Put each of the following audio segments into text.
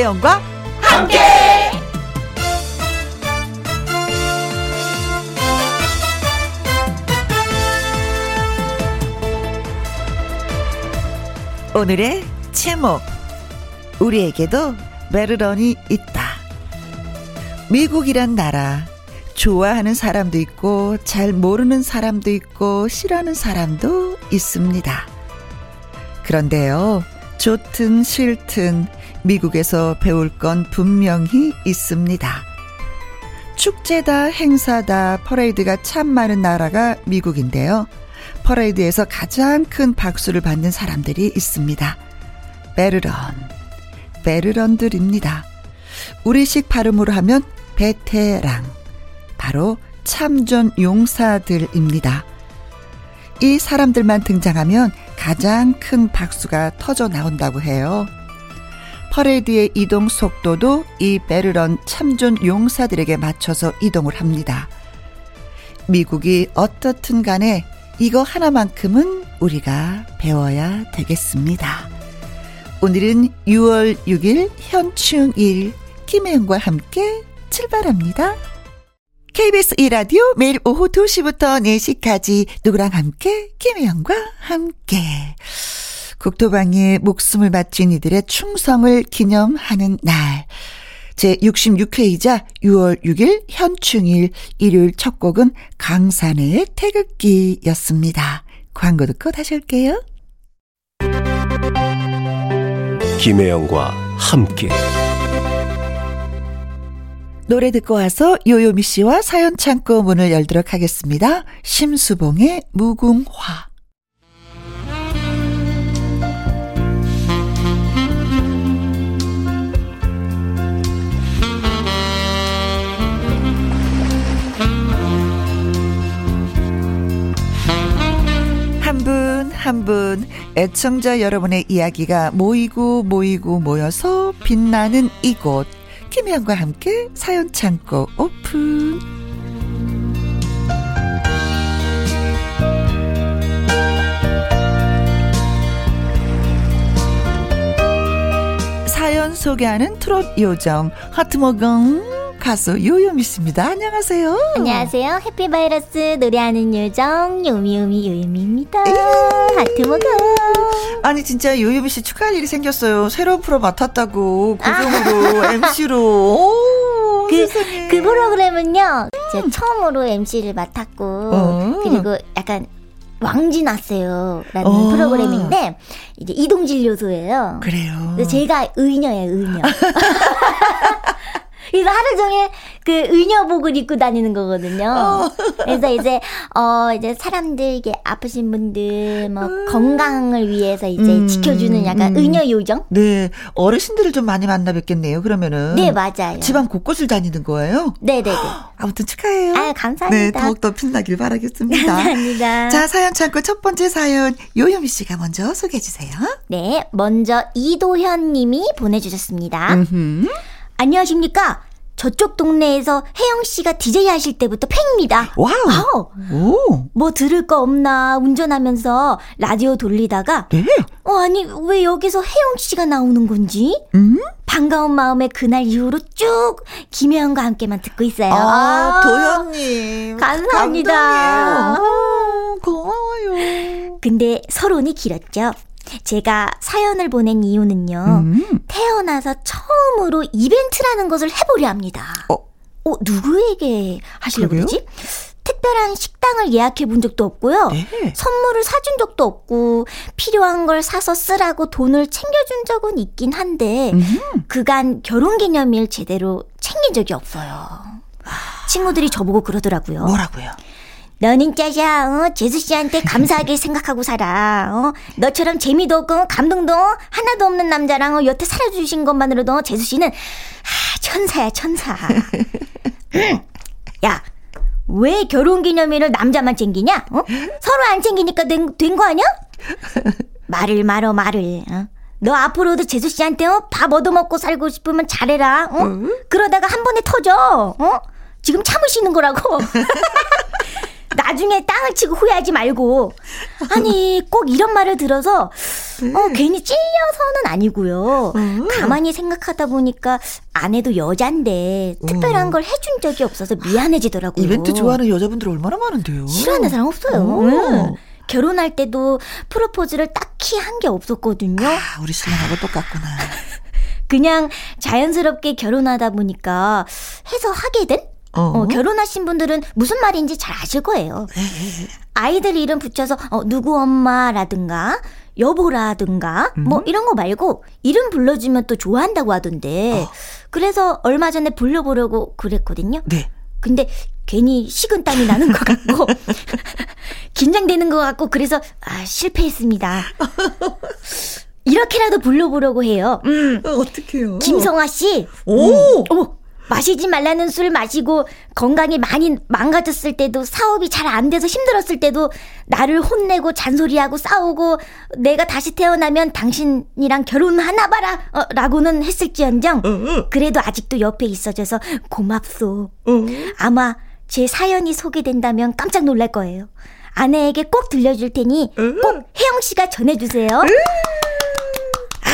김혜영과 함께. 오늘의 제목 우리에게도 메르런이 있다. 미국이란 나라 좋아하는 사람도 있고 잘 모르는 사람도 있고 싫어하는 사람도 있습니다. 그런데요. 좋든 싫든 미국에서 배울 건 분명히 있습니다. 축제다 행사다 퍼레이드가 참 많은 나라가 미국인데요. 퍼레이드에서 가장 큰 박수를 받는 사람들이 있습니다. Veteran. Veteran들입니다. 우리식 발음으로 하면 베테랑. 바로 참전 용사들입니다. 이 사람들만 등장하면 가장 큰 박수가 터져 나온다고 해요. 퍼레이드의 이동 속도도 이 베르런 참전 용사들에게 맞춰서 이동을 합니다. 미국이 어떻든 간에 이거 하나만큼은 우리가 배워야 되겠습니다. 오늘은 6월 6일 현충일 김혜영과 함께 출발합니다. KBS 2라디오 매일 오후 2시부터 4시까지 누구랑 함께 김혜영과 함께 국토방에 목숨을 바친 이들의 충성을 기념하는 날 제66회이자 6월 6일 현충일 일요일 첫 곡은 강산의 태극기였습니다. 광고 듣고 다시 올게요. 김혜영과 함께 노래 듣고 와서 요요미 씨와 사연 창고 문을 열도록 하겠습니다. 심수봉의 무궁화. 분 한 분 애청자 여러분의 이야기가 모이고 모이고 모여서 빛나는 이곳 김혜영과 함께 사연 창고 오픈. 사연 소개하는 트롯 요정 하트모경 가수 요요미 씨입니다. 안녕하세요. 안녕하세요. Happy virus 노래하는 요정 요미요미 요요미입니다. 하트 먹어. 아니 진짜 요요미 씨 축하할 일이 생겼어요. 새로운 프로 맡았다고 고정으로 아. MC로. 오, 그, 세상에. 그 프로그램은요. 제가 처음으로 MC를 맡았고 어. 그리고 약간 왕지 났어요. 라는 어. 프로그램인데, 이제 이동 진료소예요. 그래요. 제가 의녀예요, 의녀. 그래서 하루 종일 그 의녀복을 입고 다니는 거거든요. 어. 그래서 이제 어 이제 사람들 이게 아프신 분들 뭐 음. 건강을 위해서 이제 음. 지켜주는 약간 음. 의녀 요정. 네, 어르신들을 좀 많이 만나 뵙겠네요. 그러면은. 네, 맞아요. 집안 곳곳을 다니는 거예요. 네, 네, 네. 아무튼 축하해요. 아, 감사합니다. 네, 더욱더 빛나길 바라겠습니다. 감사합니다. 자, 사연 창고 첫 번째 사연 요요미 씨가 먼저 소개해 주세요. 네, 먼저 이도현 님이 보내주셨습니다. 음흠. 안녕하십니까? 저쪽 동네에서 혜영 씨가 DJ 하실 때부터 팬입니다. 와우. 오. 뭐 들을 거 없나 운전하면서 라디오 돌리다가 네. 어 아니 왜 여기서 혜영 씨가 나오는 건지 음? 반가운 마음에 그날 이후로 쭉 김혜영과 함께만 듣고 있어요. 아, 도현님. 감사합니다. 아, 고마워요. 근데 서론이 길었죠. 제가 사연을 보낸 이유는요. 음. 태어나서 처음으로 이벤트라는 것을 해보려 합니다. 어, 어 누구에게 하시려고 그러지? 특별한 식당을 예약해 본 적도 없고요. 네. 선물을 사준 적도 없고 필요한 걸 사서 쓰라고 돈을 챙겨준 적은 있긴 한데 음. 그간 결혼 기념일 제대로 챙긴 적이 없어요. 친구들이 저보고 그러더라고요. 뭐라고요? 너는 짜자, 어? 재수 씨한테 감사하게 생각하고 살아. 어? 너처럼 재미도 없고 감동도 하나도 없는 남자랑 어, 여태 살아주신 것만으로도 재수 씨는 아, 천사야, 천사. 야, 왜 결혼 기념일을 남자만 챙기냐? 어? 서로 안 챙기니까 된거 아니야? 말을 말어, 말을. 어? 너 앞으로도 재수 씨한테 어? 밥 얻어먹고 살고 싶으면 잘해라. 어? 응? 그러다가 한 번에 터져. 어? 지금 참으시는 거라고. 나중에 땅을 치고 후회하지 말고. 아니, 꼭 이런 말을 들어서 네. 어, 괜히 찔려서는 아니고요. 음. 가만히 생각하다 보니까 아내도 여잔데 특별한 음. 걸 해준 적이 없어서 미안해지더라고요. 이벤트 좋아하는 여자분들 얼마나 많은데요? 싫어하는 사람 없어요. 음. 결혼할 때도 프로포즈를 딱히 한 게 없었거든요. 아, 우리 신랑하고 똑같구나. 그냥 자연스럽게 결혼하다 보니까 해서 하게 된? 어. 어, 결혼하신 분들은 무슨 말인지 잘 아실 거예요. 아이들 이름 붙여서 어, 누구 엄마라든가 여보라든가 음? 뭐 이런 거 말고 이름 불러주면 또 좋아한다고 하던데 어. 그래서 얼마 전에 불러보려고 그랬거든요. 네. 근데 괜히 식은 땀이 나는 것 같고 긴장되는 것 같고 그래서 아, 실패했습니다. 이렇게라도 불러보려고 해요. 음. 어, 어떡해요? 김성아 씨. 오! 음. 오! 마시지 말라는 술 마시고 건강이 많이 망가졌을 때도 사업이 잘 안 돼서 힘들었을 때도 나를 혼내고 잔소리하고 싸우고 내가 다시 태어나면 당신이랑 결혼하나 봐라 어, 라고는 했을지언정. 그래도 아직도 옆에 있어줘서 고맙소. 어. 아마 제 사연이 소개된다면 깜짝 놀랄 거예요. 아내에게 꼭 들려줄 테니 꼭 혜영 씨가 전해주세요.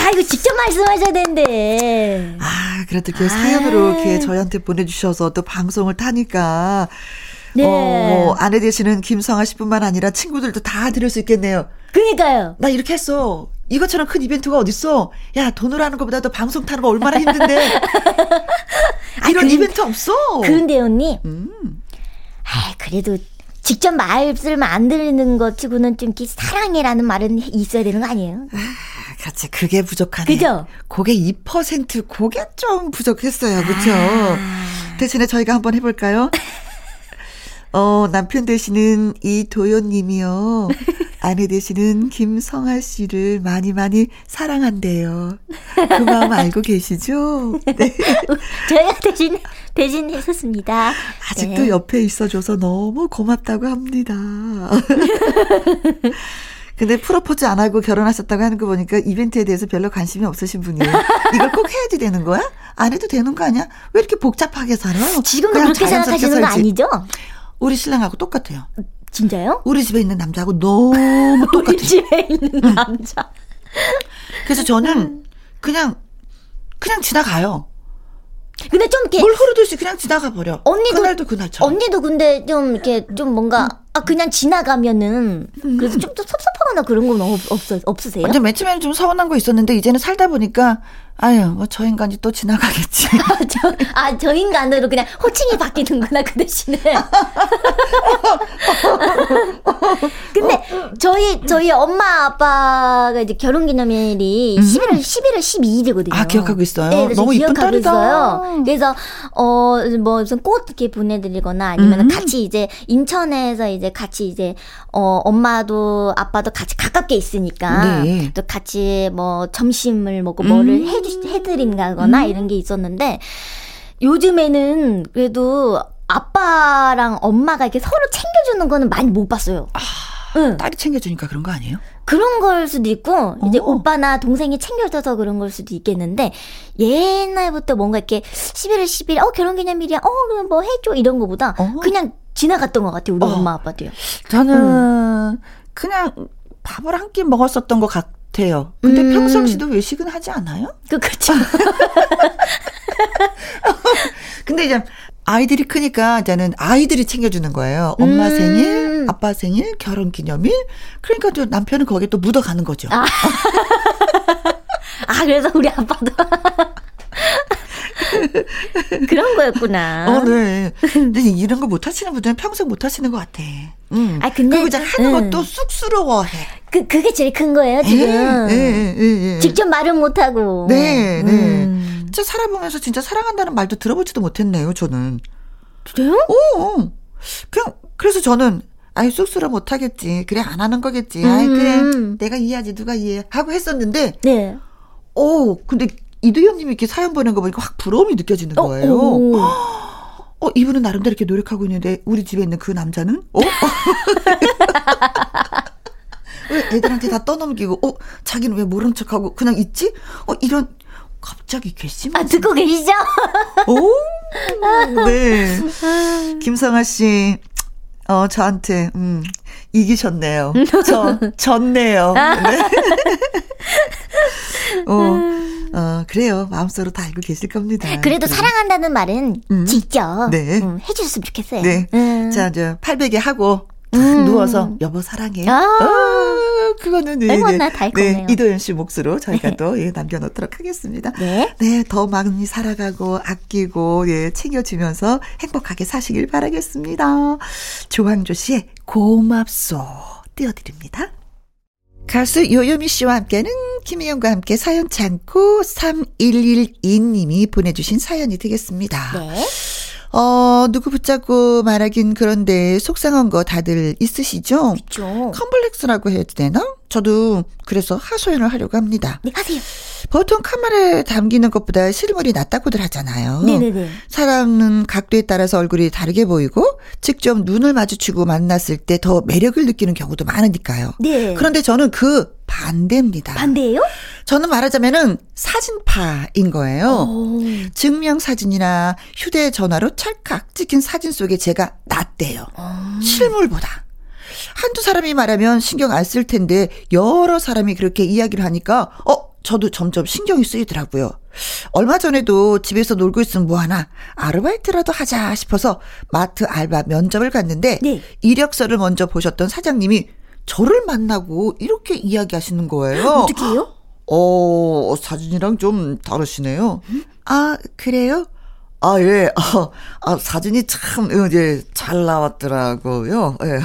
아, 이거 직접 말씀하셔야 되는데. 아, 그래도 이렇게 아. 사연으로 이렇게 저희한테 보내주셔서 또 방송을 타니까. 네. 어, 뭐 아내 되시는 김성아 씨뿐만 아니라 친구들도 다 들을 수 있겠네요. 그니까요. 나 이렇게 했어. 이것처럼 큰 이벤트가 어딨어? 야, 돈으로 하는 것보다 도 방송 타는 거 얼마나 힘든데. 아, 이런 그, 이벤트 없어. 그런데 언니. 음. 아, 그래도 직접 안 들리는 것 치고는 좀 사랑해라는 말은 있어야 되는 거 아니에요? 아, 그렇지. 그게 부족하네. 그죠? 그게 2% 그게 좀 부족했어요. 그렇죠? 아. 대신에 저희가 한번 해볼까요? 어, 남편 되시는 이도연 님이요. 아내 되시는 김성아 씨를 많이 많이 사랑한대요. 그 마음 알고 계시죠? 네. 저희가 대신, 대신 했었습니다. 아직도 네. 옆에 있어줘서 너무 고맙다고 합니다. 근데 프로포즈 안 하고 결혼하셨다고 하는 거 보니까 이벤트에 대해서 별로 관심이 없으신 분이에요. 이걸 꼭 해야지 되는 거야? 안 해도 되는 거 아니야? 왜 이렇게 복잡하게 살아? 지금도 그렇게 생각하시는 거 아니죠? 우리 신랑하고 똑같아요. 진짜요? 우리 집에 있는 남자하고 너무 똑같아요. 우리 집에 있는 남자. 그래서 저는 그냥 그냥 지나가요. 근데 좀 이렇게 물 흐르듯이 그냥 지나가 버려. 언니도 그날도 그날처럼. 언니도 근데 좀 이렇게 좀 뭔가 아 그냥 지나가면은 그래서 좀 섭섭하거나 그런 건 없, 없 없으세요? 근데 맨 처음에는 좀 서운한 거 있었는데 이제는 살다 보니까 아유, 뭐 저 인간이 또 지나가겠지. 아, 저, 아, 저 인간으로 그냥 호칭이 바뀌는구나, 그 대신에. 근데 저희, 저희 엄마 아빠가 이제 결혼 기념일이 음. 11월, 11월 12일이거든요. 아, 기억하고 있어요? 네, 너무 이쁜 딸이다. 있어요. 그래서, 어, 뭐, 무슨 꽃 이렇게 보내드리거나 아니면 음. 같이 이제 인천에서 이제 같이 이제, 어, 엄마도 아빠도 같이 가깝게 있으니까. 네. 또 같이 뭐 점심을 먹고 뭐를 음. 해 해드린다거나 음. 이런 게 있었는데 요즘에는 그래도 아빠랑 엄마가 이렇게 서로 챙겨주는 거는 많이 못 봤어요. 아, 응. 딸이 챙겨주니까 그런 거 아니에요? 그런 걸 수도 있고 이제 오. 오빠나 동생이 챙겨줘서 그런 걸 수도 있겠는데 옛날부터 뭔가 이렇게 11월 10일 어 결혼기념일이야 어 그럼 뭐 해줘 이런 거보다 어. 그냥 지나갔던 것 같아요 우리 어. 엄마 아빠도요. 저는 음. 그냥 밥을 한 끼 먹었었던 것 같. 같아요. 근데 음. 평상시도 외식은 하지 않아요? 그, 그렇죠. 근데 이제 아이들이 크니까 이제는 아이들이 챙겨주는 거예요. 엄마 음. 생일, 아빠 생일, 결혼 기념일. 그러니까 또 남편은 거기에 또 묻어가는 거죠. 아, 아 그래서 우리 아빠도. 그런 거였구나. 어, 네. 근데 이런 거 못 하시는 분들은 평생 못 하시는 것 같아. 응. 아, 근데. 그리고 이제 하는 응. 것도 쑥스러워해. 그, 그게 제일 큰 거예요, 지금. 예, 예, 예, 예. 직접 말은 못 하고. 네, 네. 음. 진짜 살아보면서 진짜 사랑한다는 말도 들어보지도 못했네요, 저는. 그래요? 오, 오. 그냥, 그래서 저는, 아이, 쑥스러워 못하겠지. 그래, 안 하는 거겠지. 음. 아이, 그래. 내가 이해하지, 누가 이해. 하고 했었는데. 네. 오, 근데 이두현님이 이렇게 사연 보낸 거 보니까 확 부러움이 느껴지는 어, 거예요. 어, 어, 이분은 나름대로 이렇게 노력하고 있는데 우리 집에 있는 그 남자는 어? 왜 애들한테 다 떠넘기고 어 자기는 왜 모른 척하고 그냥 있지? 어 이런 갑자기 괘씸. 아 듣고 계시죠? 오, 네. 김성아 씨, 어 저한테 음 이기셨네요. 저, 졌네요. 네. 어, 어, 그래요. 마음속으로 다 알고 계실 겁니다. 그래도 네. 사랑한다는 말은 음. 직접 네. 음, 해주셨으면 좋겠어요. 네. 음. 자, 이제 팔베개 하고 음. 누워서 여보 사랑해. 아. 어, 그거는 네, 네, 네, 이도현 씨 몫으로 저희가 네. 또 예, 남겨놓도록 하겠습니다. 네. 네, 더 많이 살아가고 아끼고 예, 챙겨주면서 행복하게 사시길 바라겠습니다. 조항조 씨의 고맙소 띄워드립니다. 가수 요요미 씨와 함께는 김혜영과 함께 사연 참고 3112님이 보내주신 사연이 되겠습니다. 네. 어, 누구 붙잡고 말하긴 그런데 속상한 거 다들 있으시죠? 있죠. 컴플렉스라고 해야 되나? 저도 그래서 하소연을 하려고 합니다. 네, 하세요. 보통 카메라에 담기는 것보다 실물이 낫다고들 하잖아요. 네네네. 사람은 각도에 따라서 얼굴이 다르게 보이고 직접 눈을 마주치고 만났을 때 더 매력을 느끼는 경우도 많으니까요. 네. 그런데 저는 그 반대입니다. 반대예요? 저는 말하자면은 사진파인 거예요. 오. 증명 사진이나 휴대 전화로 찰칵 찍힌 사진 속에 제가 낫대요. 오. 실물보다. 한두 사람이 말하면 신경 안 쓸 텐데 여러 사람이 그렇게 이야기를 하니까 어 저도 점점 신경이 쓰이더라고요. 얼마 전에도 집에서 놀고 있으면 뭐하나 아르바이트라도 하자 싶어서 마트 알바 면접을 갔는데 네. 이력서를 먼저 보셨던 사장님이 저를 만나고 이렇게 이야기하시는 거예요. 어떻게 해요? 어, 사진이랑 좀 다르시네요. 음? 아, 그래요? 아, 예. 아, 아 사진이 참, 이제 잘 나왔더라고요. 예.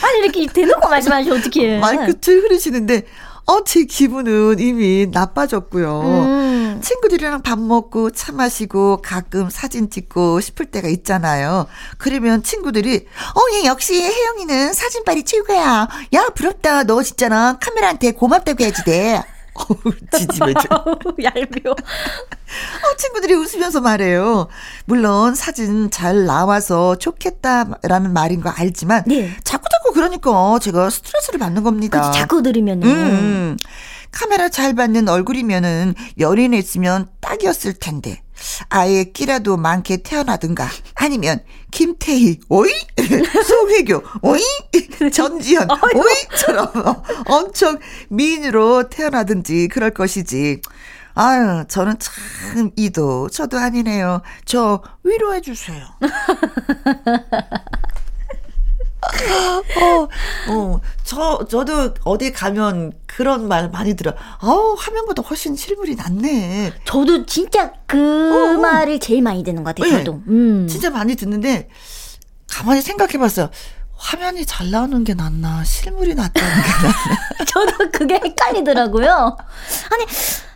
아니, 이렇게 대놓고 말씀하시면 어떡해. 말끝을 흐르시는데, 어, 제 기분은 이미 나빠졌고요. 음. 친구들이랑 밥 먹고 차 마시고 가끔 사진 찍고 싶을 때가 있잖아요. 그러면 친구들이, 어, 얘 역시 혜영이는 사진빨이 최고야. 야, 부럽다. 너 진짜나 카메라한테 고맙다고 해야지 돼. 어우, 지지매죠. 얄미워. 어, 친구들이 웃으면서 말해요. 물론 사진 잘 나와서 좋겠다라는 말인 거 알지만 네. 자꾸 자꾸 그러니까 제가 스트레스를 받는 겁니다. 그치, 자꾸 들으면은. 음, 음. 카메라 잘 받는 얼굴이면은 연인했으면 딱이었을 텐데. 아예 끼라도 많게 태어나든가. 아니면 김태희 오이? 송혜교 오이? 전지현 오이처럼 엄청 미인으로 태어나든지 그럴 것이지. 아유 저는 참 이도 저도 아니네요. 저 위로해 주세요 어, 어, 저, 저도 어디 가면 그런 말 많이 들어. 어 화면보다 훨씬 실물이 낫네. 저도 진짜 그 어, 어. 말을 제일 많이 듣는 것 같아요, 네. 저도. 음. 진짜 많이 듣는데, 가만히 생각해 봤어요. 화면이 잘 나오는 게 낫나 실물이 낫다는 게 낫나 저도 그게 헷갈리더라고요. 아니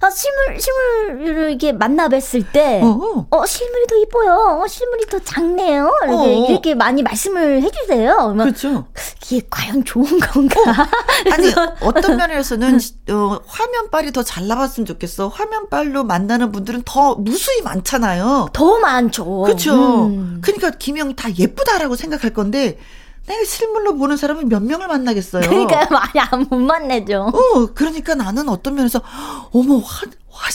아, 실물 실물을 이렇게 만나 뵀을 때, 어, 어 실물이 더 이뻐요. 어, 실물이 더 작네요. 이렇게, 어, 이렇게 많이 말씀을 해주세요. 그렇죠. 이게 과연 좋은 건가? 어, 아니 어떤 면에서는 어, 화면빨이 더 잘 나왔으면 좋겠어. 화면빨로 만나는 분들은 더 무수히 많잖아요. 더 많죠. 그렇죠. 음. 그러니까 김영 다 예쁘다라고 생각할 건데. 내가 실물로 보는 사람은 몇 명을 만나겠어요. 그러니까 많이 안 못 만나죠. 어, 그러니까 나는 어떤 면에서 어머 화, 화,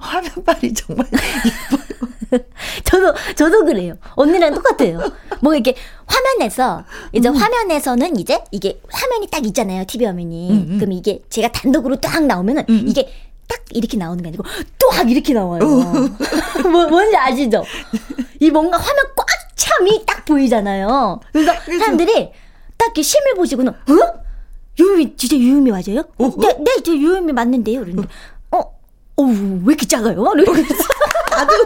화면빨이 정말 예뻐요. 저도 저도 그래요. 언니랑 똑같아요. 뭐 이렇게 화면에서 이제 음. 화면에서는 이제 이게 화면이 딱 있잖아요. TV 화면이. 음, 음. 그럼 이게 제가 단독으로 딱 나오면은 음, 음. 이게 딱 이렇게 나오는 게 아니고 또악 이렇게 나와요. 어. 뭐, 뭔지 아시죠? 이 뭔가 화면 꽉 참이 딱 보이잖아요. 그러니까 사람들이 딱 이렇게 심을 보시고는 어? 유미 진짜 유미 맞아요? 어, 어? 네, 네, 저 유미 맞는데요. 그러는데 어, 어, 왜 이렇게 작아요? 아주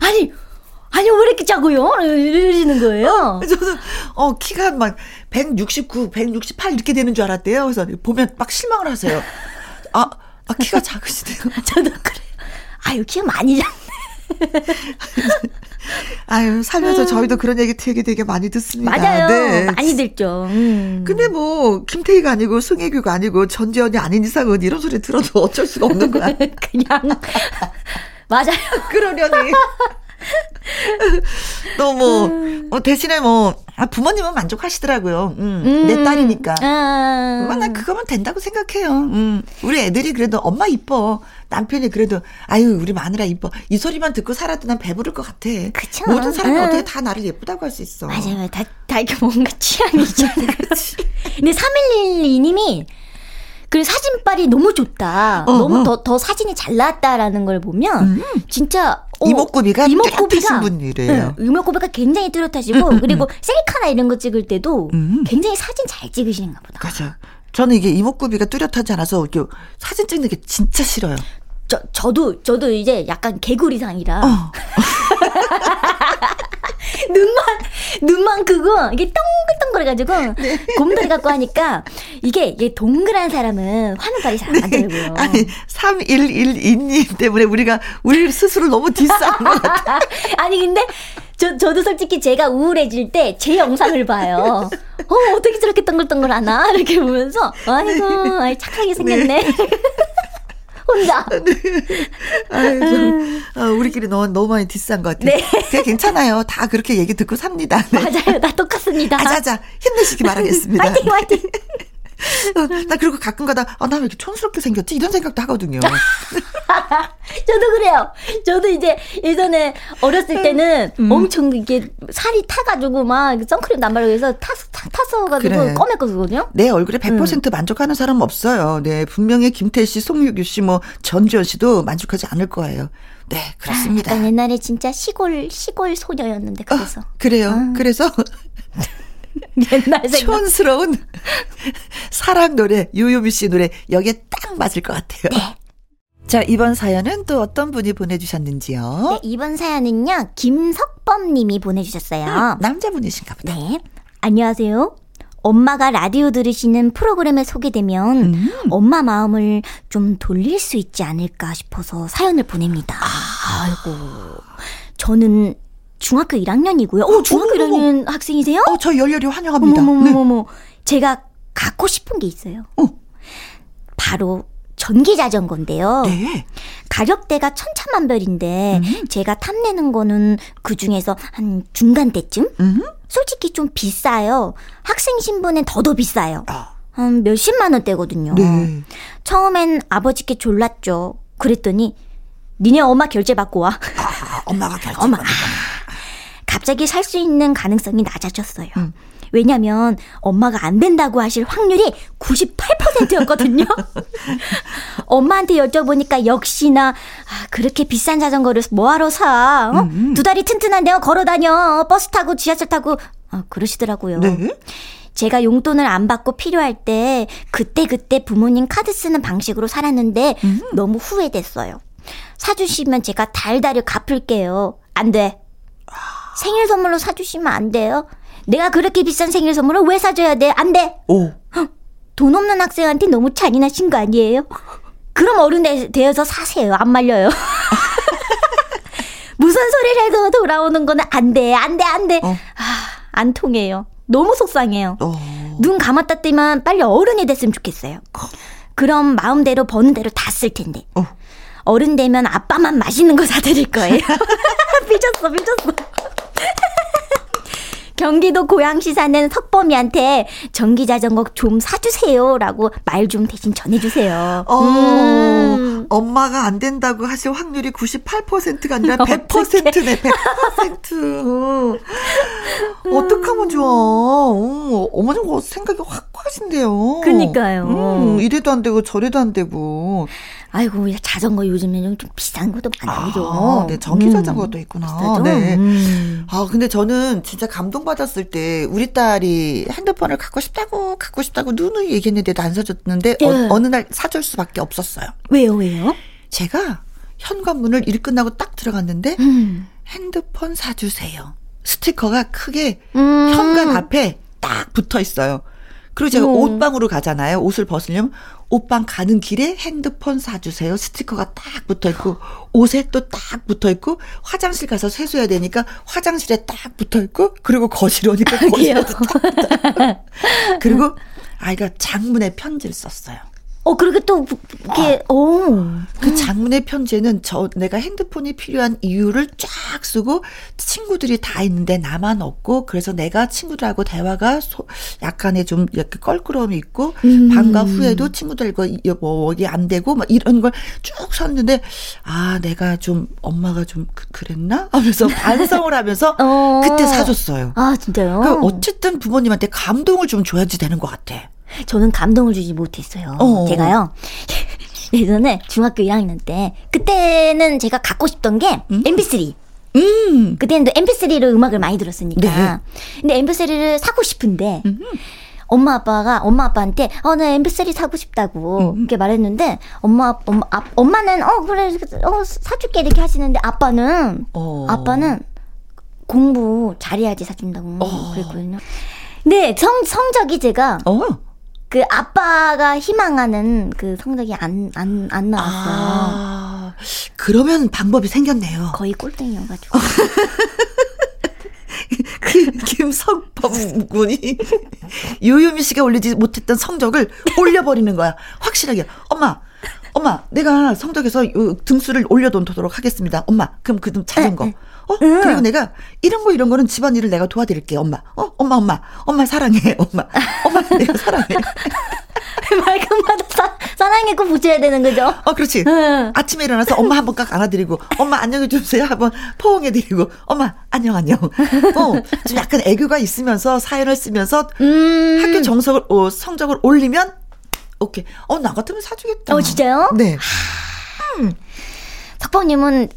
아니. 아니, 왜 이렇게 작아요? 이러시는 거예요. 어, 저는, 어, 키가 막 169, 168 이렇게 되는 줄 알았대요. 그래서 보면 막 실망을 하세요. 아, 아 키가 작으시대요. 저도 그래요. 아유, 키가 많이 작네. 아유, 살면서 음. 저희도 그런 얘기 되게 되게 많이 듣습니다. 맞아요. 네. 많이 듣죠. 음. 근데 뭐, 김태희가 아니고, 승혜규가 아니고, 전지현이 아닌 이상은 이런 소리 들어도 어쩔 수가 없는 거야. 그냥. 맞아요. 그러려니. 너무 음. 어, 대신에 뭐 아, 부모님은 만족하시더라고요. 음, 음. 내 딸이니까. 아. 어, 난 그거면 된다고 생각해요. 음, 우리 애들이 그래도 엄마 이뻐. 남편이 그래도 아유 우리 마누라 이뻐. 이 소리만 듣고 살아도 난 배부를 것 같아. 그쵸? 모든 사람이 음. 어떻게 다 나를 예쁘다고 할 수 있어. 맞아요. 다, 다 이렇게 뭔가 취향이잖아. 근데 3112님이 그 사진빨이 너무 좋다. 어, 너무 어. 더, 더 사진이 잘 나왔다라는 걸 보면 음. 진짜 어, 이목구비가 이목구비가 분이래요. 응, 이목구비가 굉장히 뚜렷하시고 음, 음, 그리고 음. 셀카나 이런 거 찍을 때도 음. 굉장히 사진 잘 찍으시는가 보다. 맞아. 저는 이게 이목구비가 뚜렷하지 않아서 이렇게 사진 찍는 게 진짜 싫어요. 저 저도 저도 이제 약간 개구리상이라. 어. 눈만 눈만 크고 이게 동글동글해가지고 네. 곰돌이 갖고 하니까 이게 이게 동그란 사람은 화면빨이 잘안 나더라고요. 네. 아니 3112님 때문에 우리가 우리 스스로 너무 디스한 것 같아. 아니 근데 저, 저도 솔직히 제가 우울해질 때 제 영상을 봐요. 어, 어떻게 저렇게 동글동글 하나? 이렇게 보면서, 아이고, 아이, 착하게 생겼네. 네. 혼자. 네. 아유, 좀, 아, 우리끼리 너무, 너무 많이 디스한 것 같아요. 네. 그게 괜찮아요. 다 그렇게 얘기 듣고 삽니다. 네. 맞아요. 다 똑같습니다. 아자자, 힘내시기 바라겠습니다. 화이팅, 화이팅. 어, 나 그리고 가끔 가다, 아, 나 왜 이렇게 촌스럽게 생겼지? 이런 생각도 하거든요. 저도 그래요. 저도 이제 예전에 어렸을 때는 음. 엄청 이게 살이 타가지고 막 선크림 안 바르고 해서 타, 타, 타서 가지고 그래. 검했거든요. 내 얼굴에 100% 음. 만족하는 사람 없어요. 네, 분명히 김태 씨, 송유규 씨, 뭐 전지현 씨도 만족하지 않을 거예요. 네, 그렇습니다. 아, 옛날에 진짜 시골 시골 소녀였는데 그래서. 어, 그래요. 아. 그래서 옛날 생각. 촌스러운 사랑 노래 유유미 씨 노래 여기에 딱 맞을 것 같아요. 네. 자, 이번 사연은 또 어떤 분이 보내주셨는지요? 네, 이번 사연은요, 김석범 님이 보내주셨어요. 음, 남자분이신가 보다. 네. 안녕하세요. 엄마가 라디오 들으시는 프로그램에 소개되면 음. 엄마 마음을 좀 돌릴 수 있지 않을까 싶어서 사연을 보냅니다. 아. 아이고. 저는 중학교 1학년이고요. 오, 중학교 어머, 1학년 어머. 학생이세요? 어, 저 열렬히 환영합니다. 어머머머머. 네. 제가 갖고 싶은 게 있어요. 어. 바로 전기 자전거인데요. 네. 가격대가 천차만별인데 음. 제가 탐내는 거는 그 중에서 한 중간대쯤? 음. 솔직히 좀 비싸요. 학생 신분엔 더더 비싸요. 아. 한 몇십만 원대거든요. 네. 처음엔 아버지께 졸랐죠. 그랬더니 니네 엄마 결제 받고 와. 아, 엄마가 결제 엄마. 아, 갑자기 살 수 있는 가능성이 낮아졌어요. 음. 왜냐면 엄마가 안 된다고 하실 확률이 98%였거든요. 엄마한테 여쭤보니까 역시나 아, 그렇게 비싼 자전거를 뭐하러 사? 어? 음, 음. 두 다리 튼튼한 데가 걸어 다녀. 버스 타고 지하철 타고 아, 그러시더라고요. 네? 제가 용돈을 안 받고 필요할 때 그때 그때 부모님 카드 쓰는 방식으로 살았는데 음. 너무 후회됐어요. 사주시면 제가 달달이 갚을게요. 안 돼. 생일 선물로 사주시면 안 돼요? 내가 그렇게 비싼 생일 선물을 왜 사줘야 돼? 안 돼. 오. 돈 없는 학생한테 너무 잔인하신 거 아니에요? 그럼 어른 되어서 사세요. 안 말려요. 무슨 소리를 해도 돌아오는 거는 안 돼, 안 돼, 안 돼. 어. 아, 안 통해요. 너무 속상해요. 어. 눈 감았다 뜨면 빨리 어른이 됐으면 좋겠어요. 그럼 마음대로 버는 대로 다 쓸 텐데. 어. 어른 되면 아빠만 맛있는 거 사드릴 거예요. 삐졌어, 삐졌어. 경기도 고양시 사는 석범이한테 전기 자전거 좀 사주세요라고 말 좀 대신 전해주세요. 어, 음. 엄마가 안 된다고 하실 확률이 98%가 아니라 100%네, 100%. 어떡하면 좋아. 어, 어머님 생각이 확 하신대요. 그니까요. 음, 이래도 안 되고 저래도 안 되고. 아이고 자전거 요즘에는 좀 비싼 것도 많아요. 아, 네 전기 음. 자전거도 음. 있구나. 비싸죠? 네. 음. 아 근데 저는 진짜 감동 받았을 때 우리 딸이 핸드폰을 갖고 싶다고 갖고 싶다고 누누이 얘기했는데도 안 사줬는데 예. 어, 느날 사줄 수밖에 없었어요. 왜요 왜요? 제가 현관문을 일 끝나고 딱 들어갔는데 음. 핸드폰 사주세요. 스티커가 크게 음. 현관 앞에 딱 붙어 있어요. 그리고 제가 음. 옷방으로 가잖아요. 옷을 벗으려면 옷방 가는 길에 핸드폰 사주세요. 스티커가 딱 붙어 있고 옷에 또 딱 붙어 있고 화장실 가서 세수해야 되니까 화장실에 딱 붙어 있고 그리고 거실 오니까 거실에도 딱 그리고 아이가 장문의 편지를 썼어요. 어, 그렇게 또, 이렇게, 아, 오. 그 장문의 편지에는 저, 내가 핸드폰이 필요한 이유를 쫙 쓰고, 친구들이 다 있는데 나만 없고, 그래서 내가 친구들하고 대화가 소, 약간의 좀 이렇게 껄끄러움이 있고, 음. 방과 후에도 친구들과 뭐, 여기 안 되고, 막 이런 걸 쭉 썼는데, 아, 내가 좀, 엄마가 좀 그, 랬나 하면서 반성을 하면서, 어. 그때 사줬어요. 아, 진짜요? 그 어쨌든 부모님한테 감동을 좀 줘야지 되는 것 같아. 저는 감동을 주지 못했어요. 어. 제가요. 예전에 중학교 1학년 때 그때는 제가 갖고 싶던 게 음? MP3. 음. 그때는 또 MP3로 음악을 많이 들었으니까. 네. 근데 MP3를 사고 싶은데 음. 엄마 아빠가 엄마 아빠한테 어나 MP3 사고 싶다고 음. 이렇게 말했는데 엄마 엄마 아, 엄마는 어 그래 어 사줄게 이렇게 하시는데 아빠는 어. 아빠는 공부 잘해야지 사준다고 어. 그랬거든요. 네, 성 성적이 제가 어. 그 아빠가 희망하는 그 성적이 안, 안, 안 나왔어요. 아, 그러면 방법이 생겼네요. 거의 꼴등이어가지고. 김성범 군이 유유미 씨가 올리지 못했던 성적을 올려버리는 거야. 확실하게. 엄마, 엄마, 내가 성적에서 등수를 올려놓도록 하겠습니다. 엄마, 그럼 그등 찾은 거. 어? 응. 그리고 내가 이런 거 이런 거는 집안일을 내가 도와드릴게, 엄마. 어? 엄마, 엄마. 엄마 사랑해, 엄마. 엄마, 내가 사랑해. 말끝마다 사, 사랑해고 붙여야 되는 거죠? 어, 그렇지. 응. 아침에 일어나서 엄마 한번 깍 안아드리고, 엄마 안녕해 주세요. 한번 포옹해드리고, 엄마 안녕, 안녕. 어, 좀 약간 애교가 있으면서 사연을 쓰면서 음. 학교 정석을, 어, 성적을 올리면, 오케이. 어, 나 같으면 사주겠다. 어, 진짜요? 네. 음. 석방님은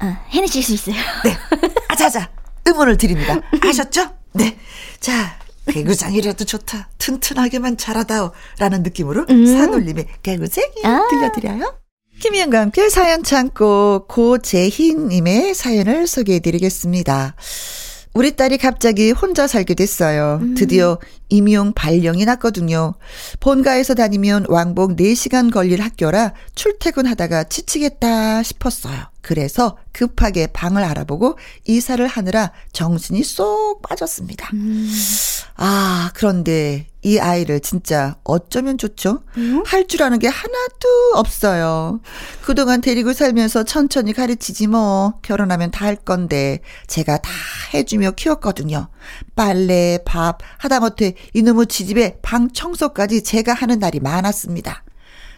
어, 해내실 수 있어요. 네. 아자자. 응원을 드립니다. 아셨죠? 네. 자, 개구장이라도 좋다. 튼튼하게만 자라다오. 라는 느낌으로 음. 산울림의 개구쟁이 아. 들려드려요. 김희영과 함께 사연 창고 고재희님의 사연을 소개해 드리겠습니다. 우리 딸이 갑자기 혼자 살게 됐어요. 음. 드디어 임용 발령이 났거든요. 본가에서 다니면 왕복 4시간 걸릴 학교라 출퇴근하다가 지치겠다 싶었어요. 그래서 급하게 방을 알아보고 이사를 하느라 정신이 쏙 빠졌습니다. 음. 아, 그런데 이 아이를 진짜 어쩌면 좋죠? 음? 할줄 아는 게 하나도 없어요. 그동안 데리고 살면서 천천히 가르치지 뭐. 결혼하면 다 할 건데 제가 다 해주며 키웠거든요. 빨래, 밥, 하다못해 이놈의 지집에 방 청소까지 제가 하는 날이 많았습니다.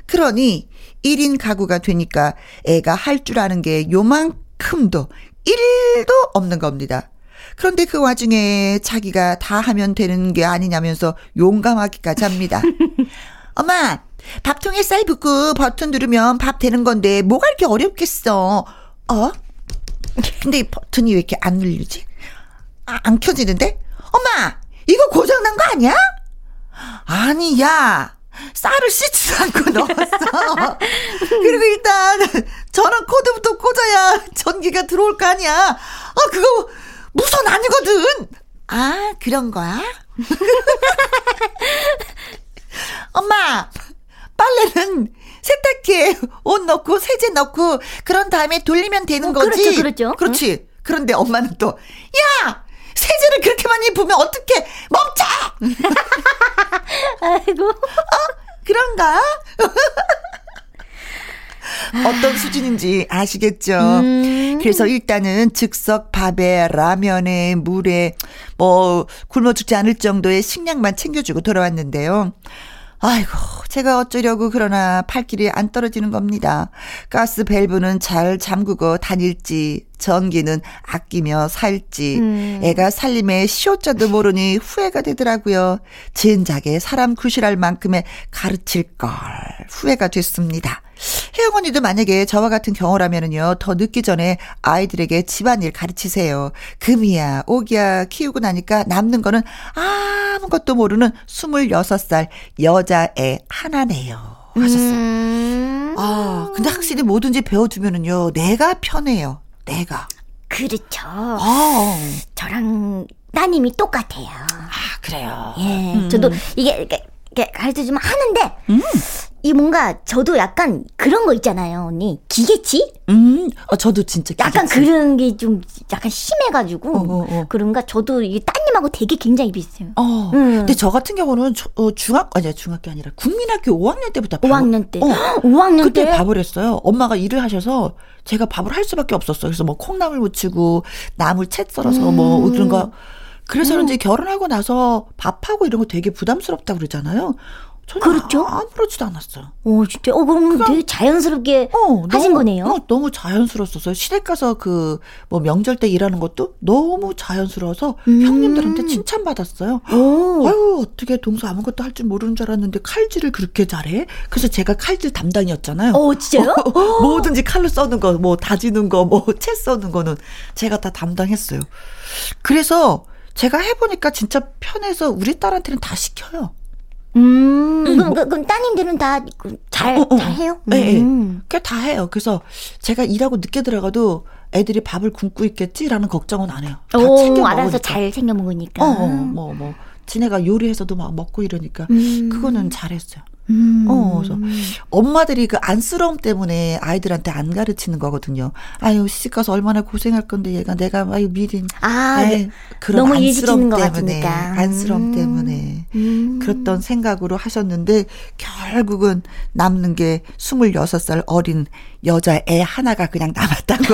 그러니 1인 가구가 되니까 애가 할 줄 아는 게 요만큼도 1도 없는 겁니다. 그런데 그 와중에 자기가 다 하면 되는 게 아니냐면서 용감하기까지 합니다. 엄마, 밥통에 쌀 붓고 버튼 누르면 밥 되는 건데 뭐가 이렇게 어렵겠어. 어? 근데 이 버튼이 왜 이렇게 안 눌리지? 아, 안 켜지는데? 엄마, 이거 고장난 거 아니야? 아니, 야. 쌀을 씻지도 않고 넣었어. 그리고 일단 전원 코드부터 꽂아야 전기가 들어올 거 아니야. 아 그거 무선 아니거든. 아 그런 거야? 엄마 빨래는 세탁기에 옷 넣고 세제 넣고 그런 다음에 돌리면 되는 어, 거지. 그렇죠, 그렇죠. 그렇지. 응? 그런데 엄마는 또 야. 세제를 그렇게 많이 부으면 어떻게 멈춰! 아이고. 어? 그런가? 어떤 수준인지 아시겠죠? 음. 그래서 일단은 즉석 밥에 라면에 물에 뭐 굶어 죽지 않을 정도의 식량만 챙겨주고 돌아왔는데요. 아이고, 제가 어쩌려고 그러나 팔길이 안 떨어지는 겁니다. 가스 밸브는 잘 잠그고 다닐지, 전기는 아끼며 살지, 음. 애가 살림에 시옷자도 모르니 후회가 되더라고요. 진작에 사람 구실할 만큼의 가르칠 걸 후회가 됐습니다. 혜영 언니도 만약에 저와 같은 경우라면은요, 더 늦기 전에 아이들에게 집안일 가르치세요. 금이야, 오기야 키우고 나니까 남는 거는 아무것도 모르는 26살 여자애 하나네요. 하셨어요. 음. 아, 근데 확실히 뭐든지 배워두면은요, 내가 편해요. 내가. 그렇죠. 어. 저랑 따님이 똑같아요. 아, 그래요? 예. 음. 저도 이게, 이게, 이게 가르쳐 주면 하는데, 음. 이 뭔가 저도 약간 그런 거 있잖아요, 언니. 기계치? 음, 어, 저도 진짜 기계치. 약간 그런 게 좀 약간 심해가지고 어, 어, 어. 그런가 저도 이 따님하고 되게 굉장히 비슷해요. 어, 음. 근데 저 같은 경우는 저, 어, 중학 아니 중학교 아니라 국민학교 5학년 때부터 5학년 때, 어, 5학년 그때 때? 밥을 했어요. 엄마가 일을 하셔서 제가 밥을 할 수밖에 없었어요. 그래서 뭐 콩나물 무치고 나물 채 썰어서 뭐 음. 뭐 그런 거. 그래서 음. 이제 결혼하고 나서 밥하고 이런 거 되게 부담스럽다 그러잖아요. 그렇죠. 아무렇지도 않았어요. 오, 진짜. 어, 그럼 되게 자연스럽게 어, 하신 너무, 거네요. 어, 너무 자연스러웠었어요. 시댁 가서 그, 뭐, 명절 때 일하는 것도 너무 자연스러워서 음. 형님들한테 칭찬받았어요. 오. 아유, 어떻게 동서 아무것도 할 줄 모르는 줄 알았는데 칼질을 그렇게 잘해? 그래서 제가 칼질 담당이었잖아요. 어, 진짜요? 어, 뭐든지 칼로 써는 거, 뭐, 다지는 거, 뭐, 채 써는 거는 제가 다 담당했어요. 그래서 제가 해보니까 진짜 편해서 우리 딸한테는 다 시켜요. 음, 음 그럼, 뭐, 그럼 따님들은 다 잘, 어, 어. 잘 해요? 네, 음. 네. 다 해요. 그래서 제가 일하고 늦게 들어가도 애들이 밥을 굶고 있겠지라는 걱정은 안 해요. 다 오, 챙겨 알아서 먹으니까. 잘 챙겨 먹으니까. 어, 어, 뭐, 뭐. 지네가 요리해서도 막 먹고 이러니까. 음. 그거는 잘했어요. 음. 어, 그래서 엄마들이 그 안쓰러움 때문에 아이들한테 안 가르치는 거거든요. 아유, 시집 가서 얼마나 고생할 건데 얘가 내가 아유 미리 아, 에이, 네. 그런 너무 안쓰러움 때문에. 안쓰러움 음. 때문에 음. 그랬던 생각으로 하셨는데 결국은 남는 게 26살 어린 여자 애 하나가 그냥 남았다고.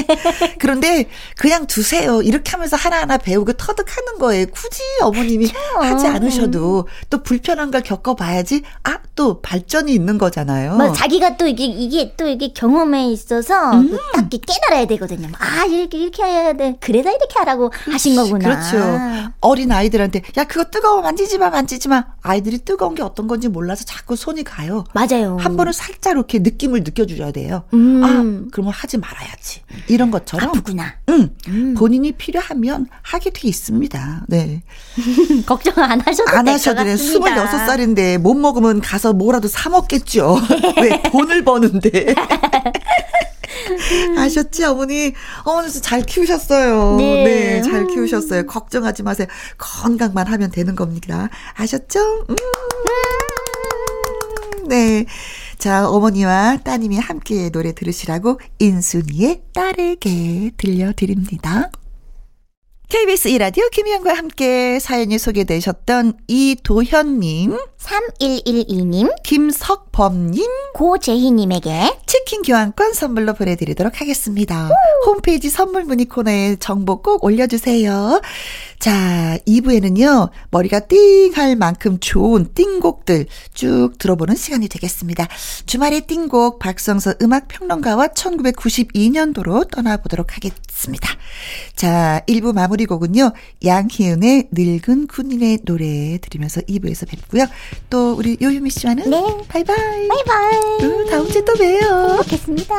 그런데 그냥 두세요. 이렇게 하면서 하나하나 배우고 터득하는 거예요. 굳이 어머님이. 하지 않으셔도 또 불편한 걸 겪어봐야지 아, 또 발전이 있는 거잖아요. 뭐 자기가 또 이게, 이게 또 이게 경험에 있어서 음. 딱 깨달아야 되거든요. 아, 이렇게, 이렇게 해야 돼. 그래서 이렇게 하라고 하신 거구나. 그렇죠. 어린 아이들한테 야, 그거 뜨거워. 만지지 마, 만지지 마. 아이들이 뜨거운 게 어떤 건지 몰라서 자꾸 손이 가요. 맞아요. 한 번은 살짝 이렇게 느낌을 느껴주셔야 돼요. 음. 아, 그러면 하지 말아야지. 이런 것처럼. 아프구나. 응. 음. 본인이 필요하면 하게 돼 있습니다. 네. 걱정 안 하셔도 안 하셔도 돼요. 26살인데 못 먹으면 가서 뭐라도 사 먹겠죠. 왜 돈을 버는데. 아셨지, 어머니? 어머니 잘 키우셨어요. 네. 네. 잘 키우셨어요. 걱정하지 마세요. 건강만 하면 되는 겁니다. 아셨죠? 음. 네. 자, 어머니와 따님이 함께 노래 들으시라고 인순이의 딸에게 들려드립니다. KBS 이라디오 김희영과 함께 사연이 소개되셨던 이도현님, 3112님, 김석범님, 고재희님에게 치킨 교환권 선물로 보내드리도록 하겠습니다. 오. 홈페이지 선물 문의 코너에 정보 꼭 올려주세요. 자, 2부에는요, 머리가 띵 할 만큼 좋은 띵곡들 쭉 들어보는 시간이 되겠습니다. 주말의 띵곡 박성서 음악평론가와 1992년도로 떠나보도록 하겠습니다. 자, 1부 마무리 곡은요, 양희은의 늙은 군인의 노래 들으면서 2부에서 뵙고요. 또 우리 요유미 씨와는 네. 바이바이. 바이바이. 음, 다음 주에 또 봬요. 뵙겠습니다.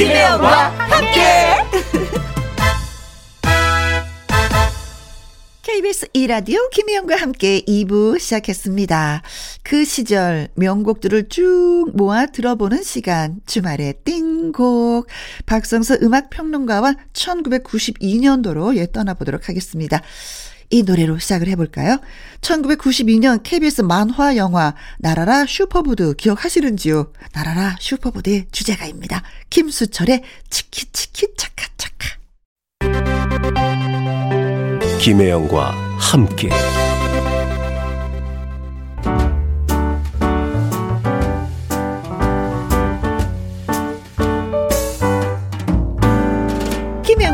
김혜영과 함께. KBS 2라디오 김혜영과 함께 2부 시작했습니다. 그 시절 명곡들을 쭉 모아 들어보는 시간 주말의 띵곡 박성서 음악평론가와 1992년도로 예 떠나보도록 하겠습니다. 이 노래로 시작을 해볼까요? 1992년 KBS 만화 영화 날아라 슈퍼보드 기억하시는지요? 날아라 슈퍼보드의 주제가입니다. 김수철의 치키치키 차카차카. 김혜영과 함께.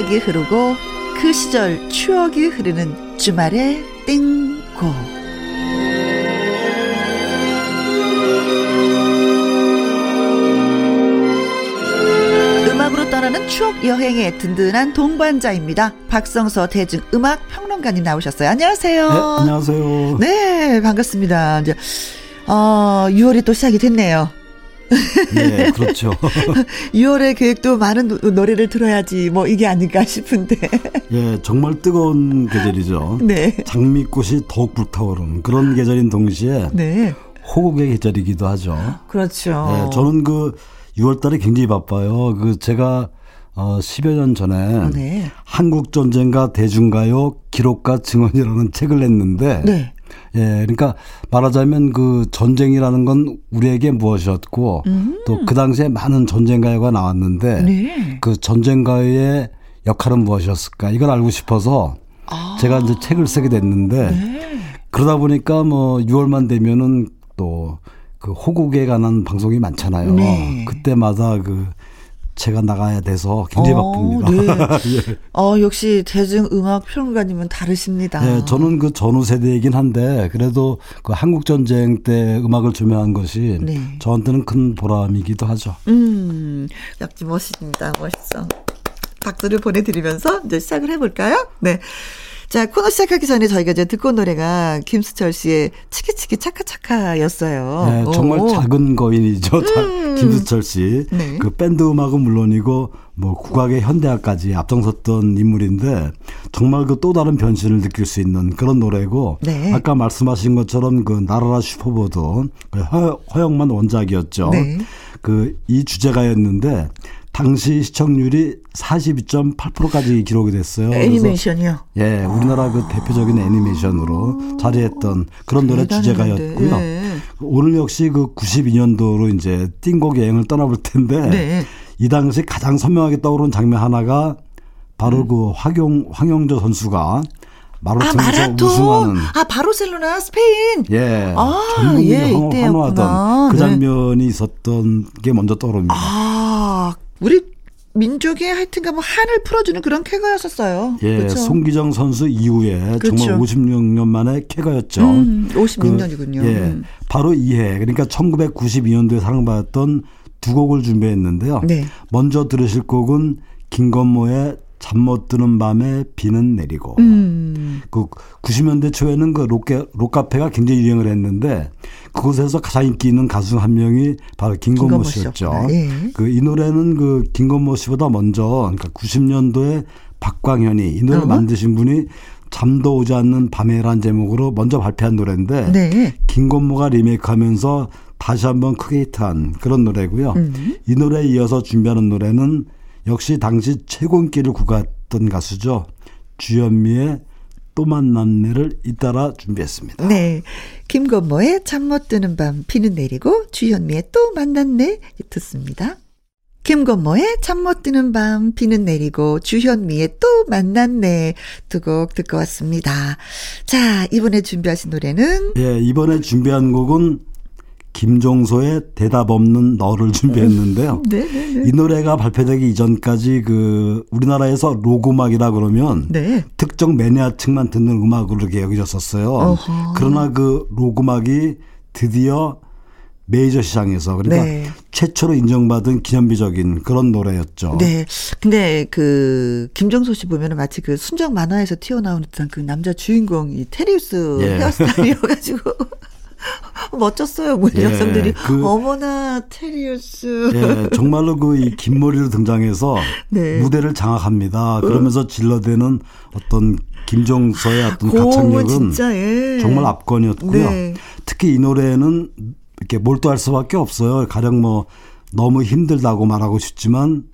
음악이 흐르고 그 시절 추억이 흐르는 주말의 띵곡 음악으로 떠나는 추억 여행의 든든한 동반자입니다. 박성서 대중 음악 평론가님 나오셨어요. 안녕하세요. 네, 안녕하세요. 네, 반갑습니다. 이제 어, 6월이 또 시작이 됐네요. 네, 그렇죠. 6월의 계획도 많은 노래를 들어야지 뭐 이게 아닌가 싶은데. 예, 정말 뜨거운 계절이죠. 네. 장미꽃이 더욱 불타오르는 그런 계절인 동시에 네. 호국의 계절이기도 하죠. 그렇죠. 네, 저는 그 6월 달에 굉장히 바빠요. 그 제가 어 10여 년 전에 네. 한국 전쟁과 대중가요 기록과 증언이라는 책을 냈는데 네. 예, 그러니까 말하자면 그 전쟁이라는 건 우리에게 무엇이었고 음. 또그 당시에 많은 전쟁 가요가 나왔는데 네. 그 전쟁 가요의 역할은 무엇이었을까 이걸 알고 싶어서 아. 제가 이제 책을 쓰게 됐는데 네. 그러다 보니까 뭐 6월만 되면은 또 그 호국에 관한 방송이 많잖아요. 네. 그때마다 그 제가 나가야 돼서 굉장히 어, 바쁩니다. 네. 예. 어, 역시 대중음악 평론가님은 다르십니다. 네, 저는 그 전후 세대이긴 한데 그래도 그 한국 전쟁 때 음악을 조명한 것이 네. 저한테는 큰 보람이기도 하죠. 음, 역시 멋있습니다. 멋있어. 박수를 보내드리면서 이제 시작을 해볼까요? 네. 자, 코너 시작하기 전에 저희가 이제 듣고 온 노래가 김수철 씨의 치키치키 차카차카였어요. 네, 정말 오. 작은 거인이죠. 음. 김수철 씨. 네. 그 밴드 음악은 물론이고 뭐 국악의 현대화까지 앞장섰던 인물인데 정말 그 또 다른 변신을 느낄 수 있는 그런 노래고 네. 아까 말씀하신 것처럼 그 나라라 슈퍼보드 그 허, 허영만 원작이었죠. 네. 그이 주제가였는데 당시 시청률이 42.8%까지 기록이 됐어요. 애니메이션이요? 예, 우리나라 그 대표적인 애니메이션으로 자리했던 그런 노래 주제가였고요. 네. 오늘 역시 그 92년도로 이제 띵곡 여행을 떠나볼 텐데 네. 이 당시 가장 선명하게 떠오른 장면 하나가 바로 음. 그 황용 황영조 선수가 마라톤에서 아, 우승하는 아 바르셀로나 스페인 예 아, 전국이 예, 환호하던 그 네. 장면이 네. 있었던 게 먼저 떠오릅니다. 아 우리 민족의 하여튼가 뭐 한을 풀어주는 그런 쾌거였었어요. 예, 그렇죠? 송기정 선수 이후에 그렇죠. 정말 56년 만에 쾌거였죠. 음, 56년이군요. 그, 예, 음. 바로 이해 그러니까 1992년도에 사랑받았던 두 곡을 준비했는데요. 네. 먼저 들으실 곡은 김건모의 잠 못 드는 밤에 비는 내리고 음. 그 90년대 초에는 그 록게, 록카페가 굉장히 유행을 했는데 그곳에서 가장 인기 있는 가수 한 명이 바로 김건모 씨였죠. 예. 그이 노래는 그 김건모 씨보다 먼저 그러니까 90년도에 박광현이 이 노래를 어? 만드신 분이 잠도 오지 않는 밤에란 제목으로 먼저 발표한 노래인데 네. 김건모가 리메이크하면서 다시 한번 크게 히트한 그런 노래고요. 음. 이 노래에 이어서 준비하는 노래는 역시 당시 최고 인기를 구갔던 가수죠. 주현미의 또 만났네를 잇따라 준비했습니다. 네. 김건모의 잠 못 드는 밤 비는 내리고 주현미의 또 만났네 듣습니다. 김건모의 잠 못 드는 밤 비는 내리고 주현미의 또 만났네 두 곡 듣고 왔습니다. 자 이번에 준비하신 노래는 예 이번에 준비한 곡은 김종서의 대답 없는 너를 준비했는데요. 네, 네, 네. 이 노래가 발표되기 이전까지 그 우리나라에서 록 음악이라 그러면 네. 특정 매니아층만 듣는 음악으로 이렇게 여겨졌었어요. 어허. 그러나 그 록 음악이 드디어 메이저 시장에서 그러니까 네. 최초로 인정받은 기념비적인 그런 노래였죠. 네. 근데 그 김종서 씨 보면은 마치 그 순정 만화에서 튀어나온 듯한 그 남자 주인공이 테리우스 예. 헤어스타일이어가지고 멋졌어요, 우리 예, 여성들이. 그, 어머나, 테리우스. 예, 정말로 그이긴 머리로 등장해서 네. 무대를 장악합니다. 그러면서 질러대는 어떤 김종서의 어떤 가창력은 예. 정말 압권이었고요. 네. 특히 이 노래는 이렇게 몰두할 수밖에 없어요. 가령 뭐 너무 힘들다고 말하고 싶지만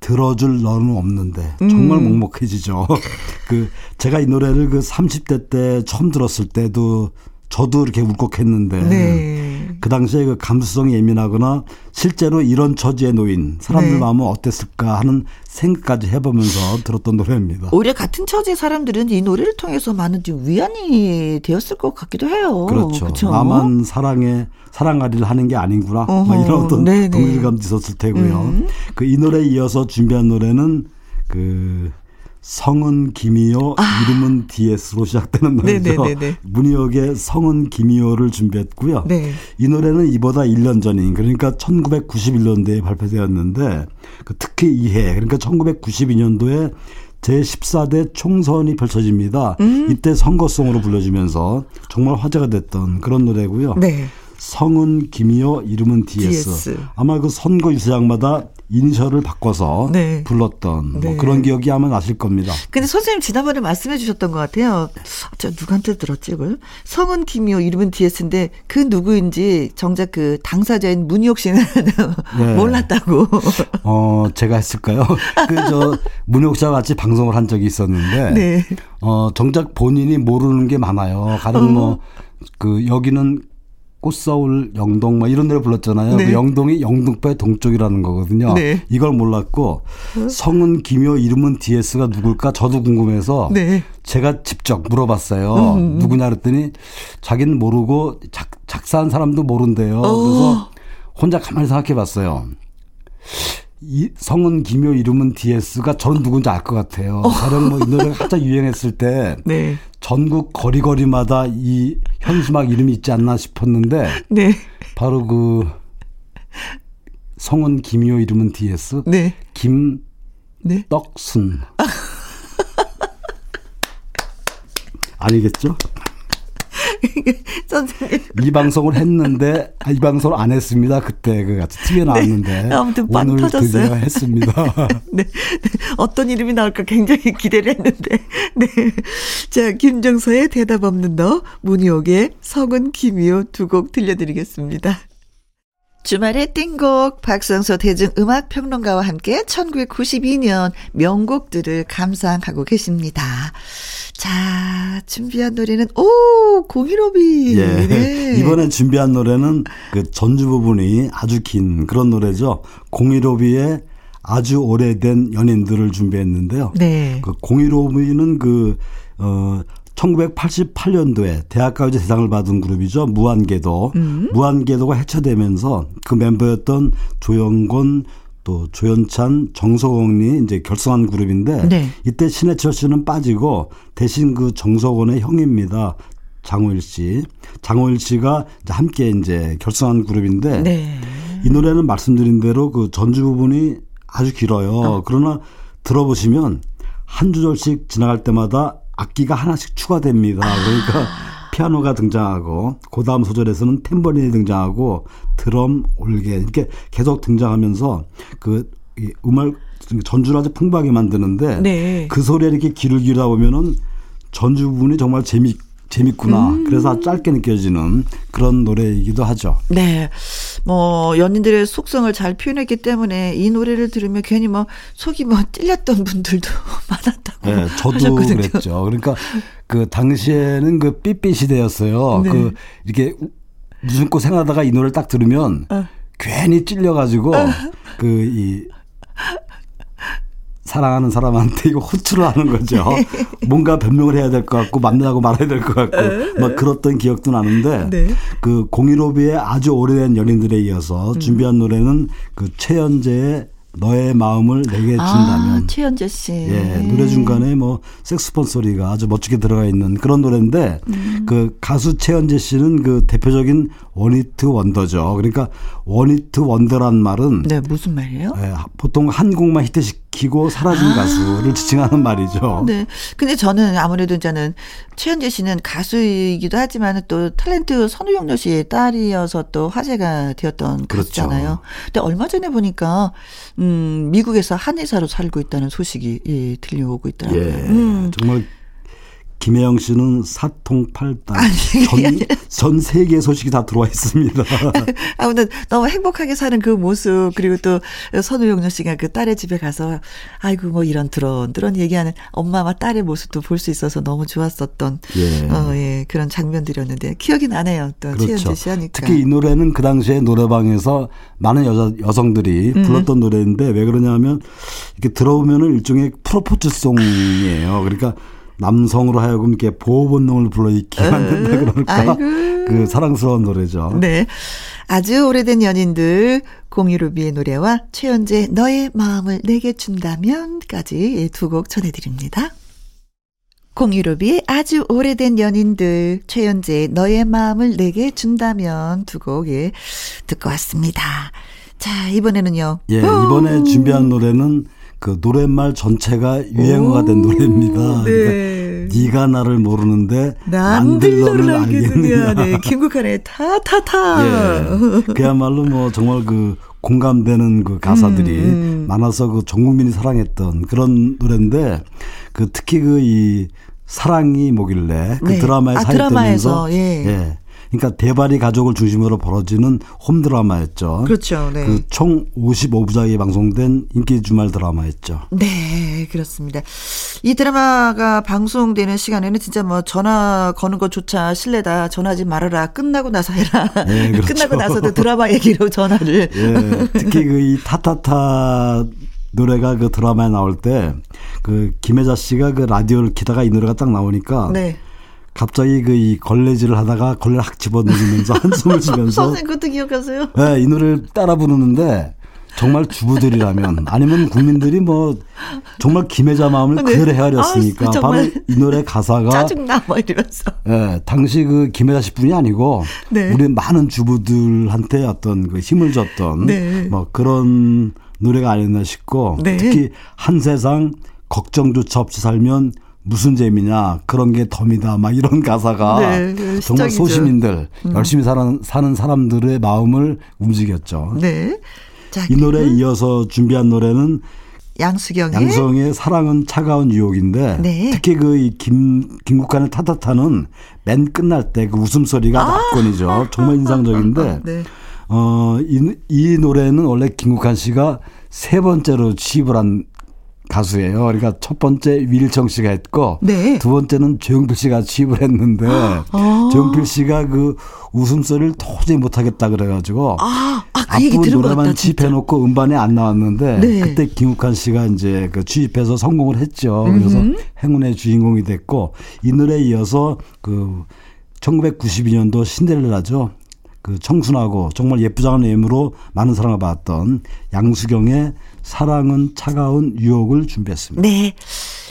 들어줄 너는 없는데 정말 음. 먹먹해지죠. 그 제가 이 노래를 그 30대 때 처음 들었을 때도 저도 이렇게 울컥했는데 네. 그 당시에 그 감수성이 예민하거나 실제로 이런 처지에 놓인 사람들 네. 마음은 어땠을까 하는 생각까지 해보면서 들었던 노래입니다. 오히려 같은 처지의 사람들은 이 노래를 통해서 많은 위안이 되었을 것 같기도 해요. 그렇죠. 그렇죠? 나만 사랑에 사랑하리를 하는 게 아닌구나. 막 이런 어떤 동질감도 있었을 테고요. 음. 그이 노래에 이어서 준비한 노래는 그 성은 김이요 아. 이름은 DS로 시작되는 노래죠. 네네네네. 문희옥의 성은 김이요를 준비했고요. 네. 이 노래는 이보다 1년 전인 그러니까 1991년도에 발표되었는데 그 특히 이해 그러니까 1992년도에 제14대 총선이 펼쳐집니다. 음. 이때 선거송으로 불려지면서 정말 화제가 됐던 그런 노래고요. 네. 성은 김이요 이름은 DS. DS. 아마 그 선거 유세장마다 인셜을 바꿔서 네. 불렀던 뭐 네. 뭐 그런 기억이 아마 나실 겁니다. 근데 선생님 지난번에 말씀해 주셨던 것 같아요. 저 누구한테 들었지 이걸? 성은 김이요 이름은 DS인데 그 누구인지 정작 그 당사자인 문희옥 씨는 네. 몰랐다고. 어 제가 했을까요? 그 저 문희옥 씨와 같이 방송을 한 적이 있었는데 네. 어 정작 본인이 모르는 게 많아요. 가령 어. 뭐그 여기는 꽃서울 영동 뭐 이런 데를 불렀잖아요. 네. 그 영동이 영등포의 동쪽이라는 거거든요. 네. 이걸 몰랐고 성은 김효 이름은 DS가 누굴까 저도 궁금해서 네. 제가 직접 물어봤어요. 음. 음. 누구냐 그랬더니 자기는 모르고 작, 작사한 사람도 모른대요. 오. 그래서 혼자 가만히 생각해 봤어요. 이 성은 김효 이름은 DS가 전 누군지 알 것 같아요. 가령 뭐 이 노래가 한참 유행했을 때 네. 전국 거리거리마다 이 현수막 이름이 있지 않나 싶었는데 네. 바로 그 성은 김효 이름은 DS 네. 김떡순 네. 아니겠죠? 이 방송을 했는데 아, 이 방송을 안 했습니다. 그때 그 같이 TV에 네. 나왔는데 네, 아무튼 오늘 터졌어요. 드디어 했습니다. 네. 네. 어떤 이름이 나올까 굉장히 기대를 했는데. 네. 자, 김정서의 대답 없는 너, 문희옥의 성은 김이요 두 곡 들려드리겠습니다. 주말의 띵곡 박성서 대중음악평론가와 함께 1992년 명곡들을 감상하고 계십니다. 자, 준비한 노래는 오 공일오비. 예. 네. 이번에 준비한 노래는 그 전주 부분이 아주 긴 그런 노래죠. 공일오비의 아주 오래된 연인들을 준비했는데요. 네. 그 공일오비는 그 어. 1988년도에 대학가요제 대상을 받은 그룹이죠. 무한궤도. 음. 무한궤도가 해체되면서 그 멤버였던 조영곤, 또 조연찬, 정석원이 이제 결성한 그룹인데 네. 이때 신해철 씨는 빠지고 대신 그 정석원의 형입니다. 장호일 씨. 장호일 씨가 이제 함께 이제 결성한 그룹인데 네. 이 노래는 말씀드린 대로 그 전주 부분이 아주 길어요. 어. 그러나 들어보시면 한 주절씩 지나갈 때마다 악기가 하나씩 추가됩니다. 그러니까 아. 피아노가 등장하고 그 다음 소절에서는 탬버린이 등장하고 드럼, 올게 이렇게 계속 등장하면서 그 음악 전주를 아주 풍부하게 만드는데 네. 그 소리에 이렇게 귀를 기울다 보면은 전주 부분이 정말 재미 재밌구나. 음. 그래서 짧게 느껴지는 그런 노래이기도 하죠. 네. 뭐 연인들의 속성을 잘 표현했기 때문에 이 노래를 들으면 괜히 뭐 속이 뭐 찔렸던 분들도 많았다고. 네, 저도 하셨거든요. 그랬죠. 그러니까 그 당시에는 그 삐삐 시대였어요. 네. 그 이렇게 무슨 거 생각하다가 이 노래를 딱 들으면 어. 괜히 찔려가지고 어. 그이 사랑하는 사람한테 이거 호출을 하는 거죠. 뭔가 변명을 해야 될 것 같고 만나고 말아야 될 것 같고 막 그렇던 기억도 나는데 네. 그 공일오비의 아주 오래된 연인들에 이어서 음. 준비한 노래는 그 최연재의 너의 마음을 내게 아, 준다면. 아, 최현재 씨. 예, 노래 중간에 뭐 색스폰 소리가 아주 멋지게 들어가 있는 그런 노래인데 음. 그 가수 최현재 씨는 그 대표적인 원히트 원더죠. 그러니까 원히트 원더란 말은 네, 무슨 말이에요? 예, 보통 한 곡만 히트시키고 사라진 아. 가수를 지칭하는 말이죠. 네. 근데 저는 아무래도 이제는 최현재 씨는 가수이기도 하지만 또 탤런트 선우용녀 씨의 딸이어서 또 화제가 되었던 그렇죠. 가수잖아요. 근데 얼마 전에 보니까 음, 미국에서 한의사로 살고 있다는 소식이 예, 들려오고 있더라고요. 예, 음. 정말 김혜영 씨는 사통팔단 전, 전 세계 소식이 다 들어와 있습니다. 아무튼 너무 행복하게 사는 그 모습 그리고 또 선우용녀 씨가 그 딸의 집에 가서 아이고 뭐 이런 드런 드런 얘기하는 엄마와 딸의 모습도 볼 수 있어서 너무 좋았었던 예. 어, 예, 그런 장면들이었는데 기억이 나네요. 또 그렇죠. 최현재 씨 하니까. 특히 이 노래는 그 당시에 노래방에서 많은 여자 여성들이 음. 불렀던 노래인데 왜 그러냐면 이렇게 들어보면은 일종의 프로포즈송이에요. 그러니까 남성으로 하여금 이렇게 보호 본능을 불러일으키게 만든다 그럴까? 아이고. 그 사랑스러운 노래죠. 네. 아주 오래된 연인들 공유루비의 노래와 최연재 너의 마음을 내게 준다면까지 두 곡 전해드립니다. 공유루비의 아주 오래된 연인들 최연재 너의 마음을 내게 준다면 두곡 예, 듣고 왔습니다. 자 이번에는요. 예 이번에 준비한 노래는 그 노랫말 전체가 유행어가 된 노래입니다. 네. 그러니까 네가 나를 모르는데 난들 너를 알겠느냐. 네. 김국환의 타타타. 예. 그야말로 뭐 정말 그 공감되는 그 가사들이 음, 음. 많아서 그 전 국민이 사랑했던 그런 노래인데 그 특히 그 이 사랑이 뭐길래 그 네. 드라마에 아, 사용되면서 예. 예. 그러니까 대발이 가족을 중심으로 벌어지는 홈 드라마였죠. 그렇죠. 네. 그 총 55부작이 방송된 인기 주말 드라마였죠. 네, 그렇습니다. 이 드라마가 방송되는 시간에는 진짜 뭐 전화 거는 것조차 실례다. 전화하지 말아라. 끝나고 나서 해라. 네, 그렇죠. 끝나고 나서도 드라마 얘기로 전화를. 예, 특히 그 이 타타타 노래가 그 드라마에 나올 때 그 김혜자 씨가 그 라디오를 키다가 이 노래가 딱 나오니까 네. 갑자기 그 이 걸레질을 하다가 걸레를 확 집어넣으면서 한숨을 쉬면서 선생님 그것도 기억하세요? 네, 이 노래를 따라 부르는데 정말 주부들이라면 아니면 국민들이 뭐 정말 김혜자 마음을 네. 그대로 헤아렸으니까 아, 바로 이 노래 가사가 짜증나 뭐 이러면서 네, 당시 그 김혜자 씨뿐이 아니고 네. 우리 많은 주부들한테 어떤 그 힘을 줬던 네. 뭐 그런 노래가 아니었나 싶고 네. 특히 한 세상 걱정조차 없이 살면 무슨 재미냐 그런 게 덤이다 막 이런 가사가 네, 네, 정말 소시민들 음. 열심히 사는, 사는 사람들의 마음을 움직였죠. 네. 자, 이 노래에 이어서 준비한 노래는 양수경의 양수경의 사랑은 차가운 유혹인데 네. 특히 그 김 김국환의 타타타는 맨 끝날 때 그 웃음소리가 아~ 낙권이죠. 정말 인상적인데 네. 어이 이 노래는 원래 김국환 씨가 세 번째로 취입을 한 가수예요. 그러니까 첫 번째 위일청 씨가 했고 네. 두 번째는 조용필 씨가 취입을 했는데 아. 조용필 씨가 그 웃음소리를 도저히 못하겠다 그래가지고 아, 아, 그 앞부 노래만 취입해놓고 음반에 안 나왔는데 네. 그때 김욱환 씨가 이제 그 취입해서 성공을 했죠. 그래서 음흠. 행운의 주인공이 됐고 이 노래에 이어서 그 1992년도 신데렐라죠. 그 청순하고 정말 예쁘장한 외모로 많은 사랑을 받았던 양수경의 사랑은 차가운 유혹을 준비했습니다. 네.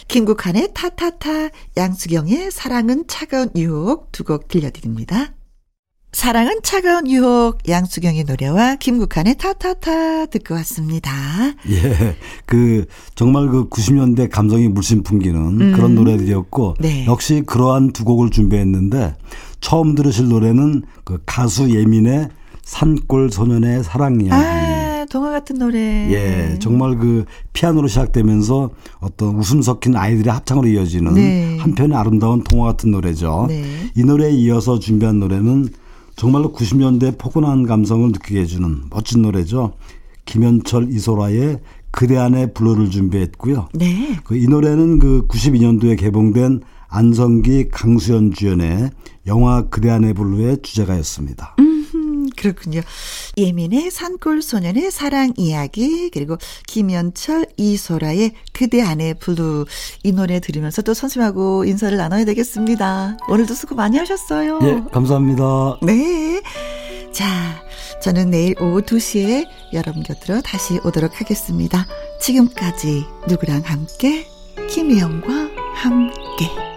김국환의 타타타, 양수경의 사랑은 차가운 유혹 두 곡 들려드립니다. 사랑은 차가운 유혹 양수경의 노래와 김국환의 타타타 듣고 왔습니다. 예. 그 정말 그 90년대 감성이 물씬 풍기는 음. 그런 노래들이었고 네. 역시 그러한 두 곡을 준비했는데 처음 들으실 노래는 그 가수 예민의 산골 소년의 사랑 이야기. 아, 동화 같은 노래. 예, 정말 그 피아노로 시작되면서 어떤 웃음 섞인 아이들의 합창으로 이어지는 네. 한편의 아름다운 동화 같은 노래죠. 네. 이 노래에 이어서 준비한 노래는 정말로 90년대 포근한 감성을 느끼게 해주는 멋진 노래죠. 김현철 이소라의 그대 안에 블루를 준비했고요. 네. 그 이 노래는 그 92년도에 개봉된 안성기 강수연 주연의 영화 그대 안의 블루의 주제가였습니다. 음, 그렇군요. 예민의 산골 소년의 사랑 이야기 그리고 김현철 이소라의 그대 안의 블루 이 노래 들으면서 또 선생님하고 인사를 나눠야 되겠습니다. 오늘도 수고 많이 하셨어요. 예, 감사합니다. 네. 자, 저는 내일 오후 2시에 여러분 곁으로 다시 오도록 하겠습니다. 지금까지 누구랑 함께? 김혜영과 함께.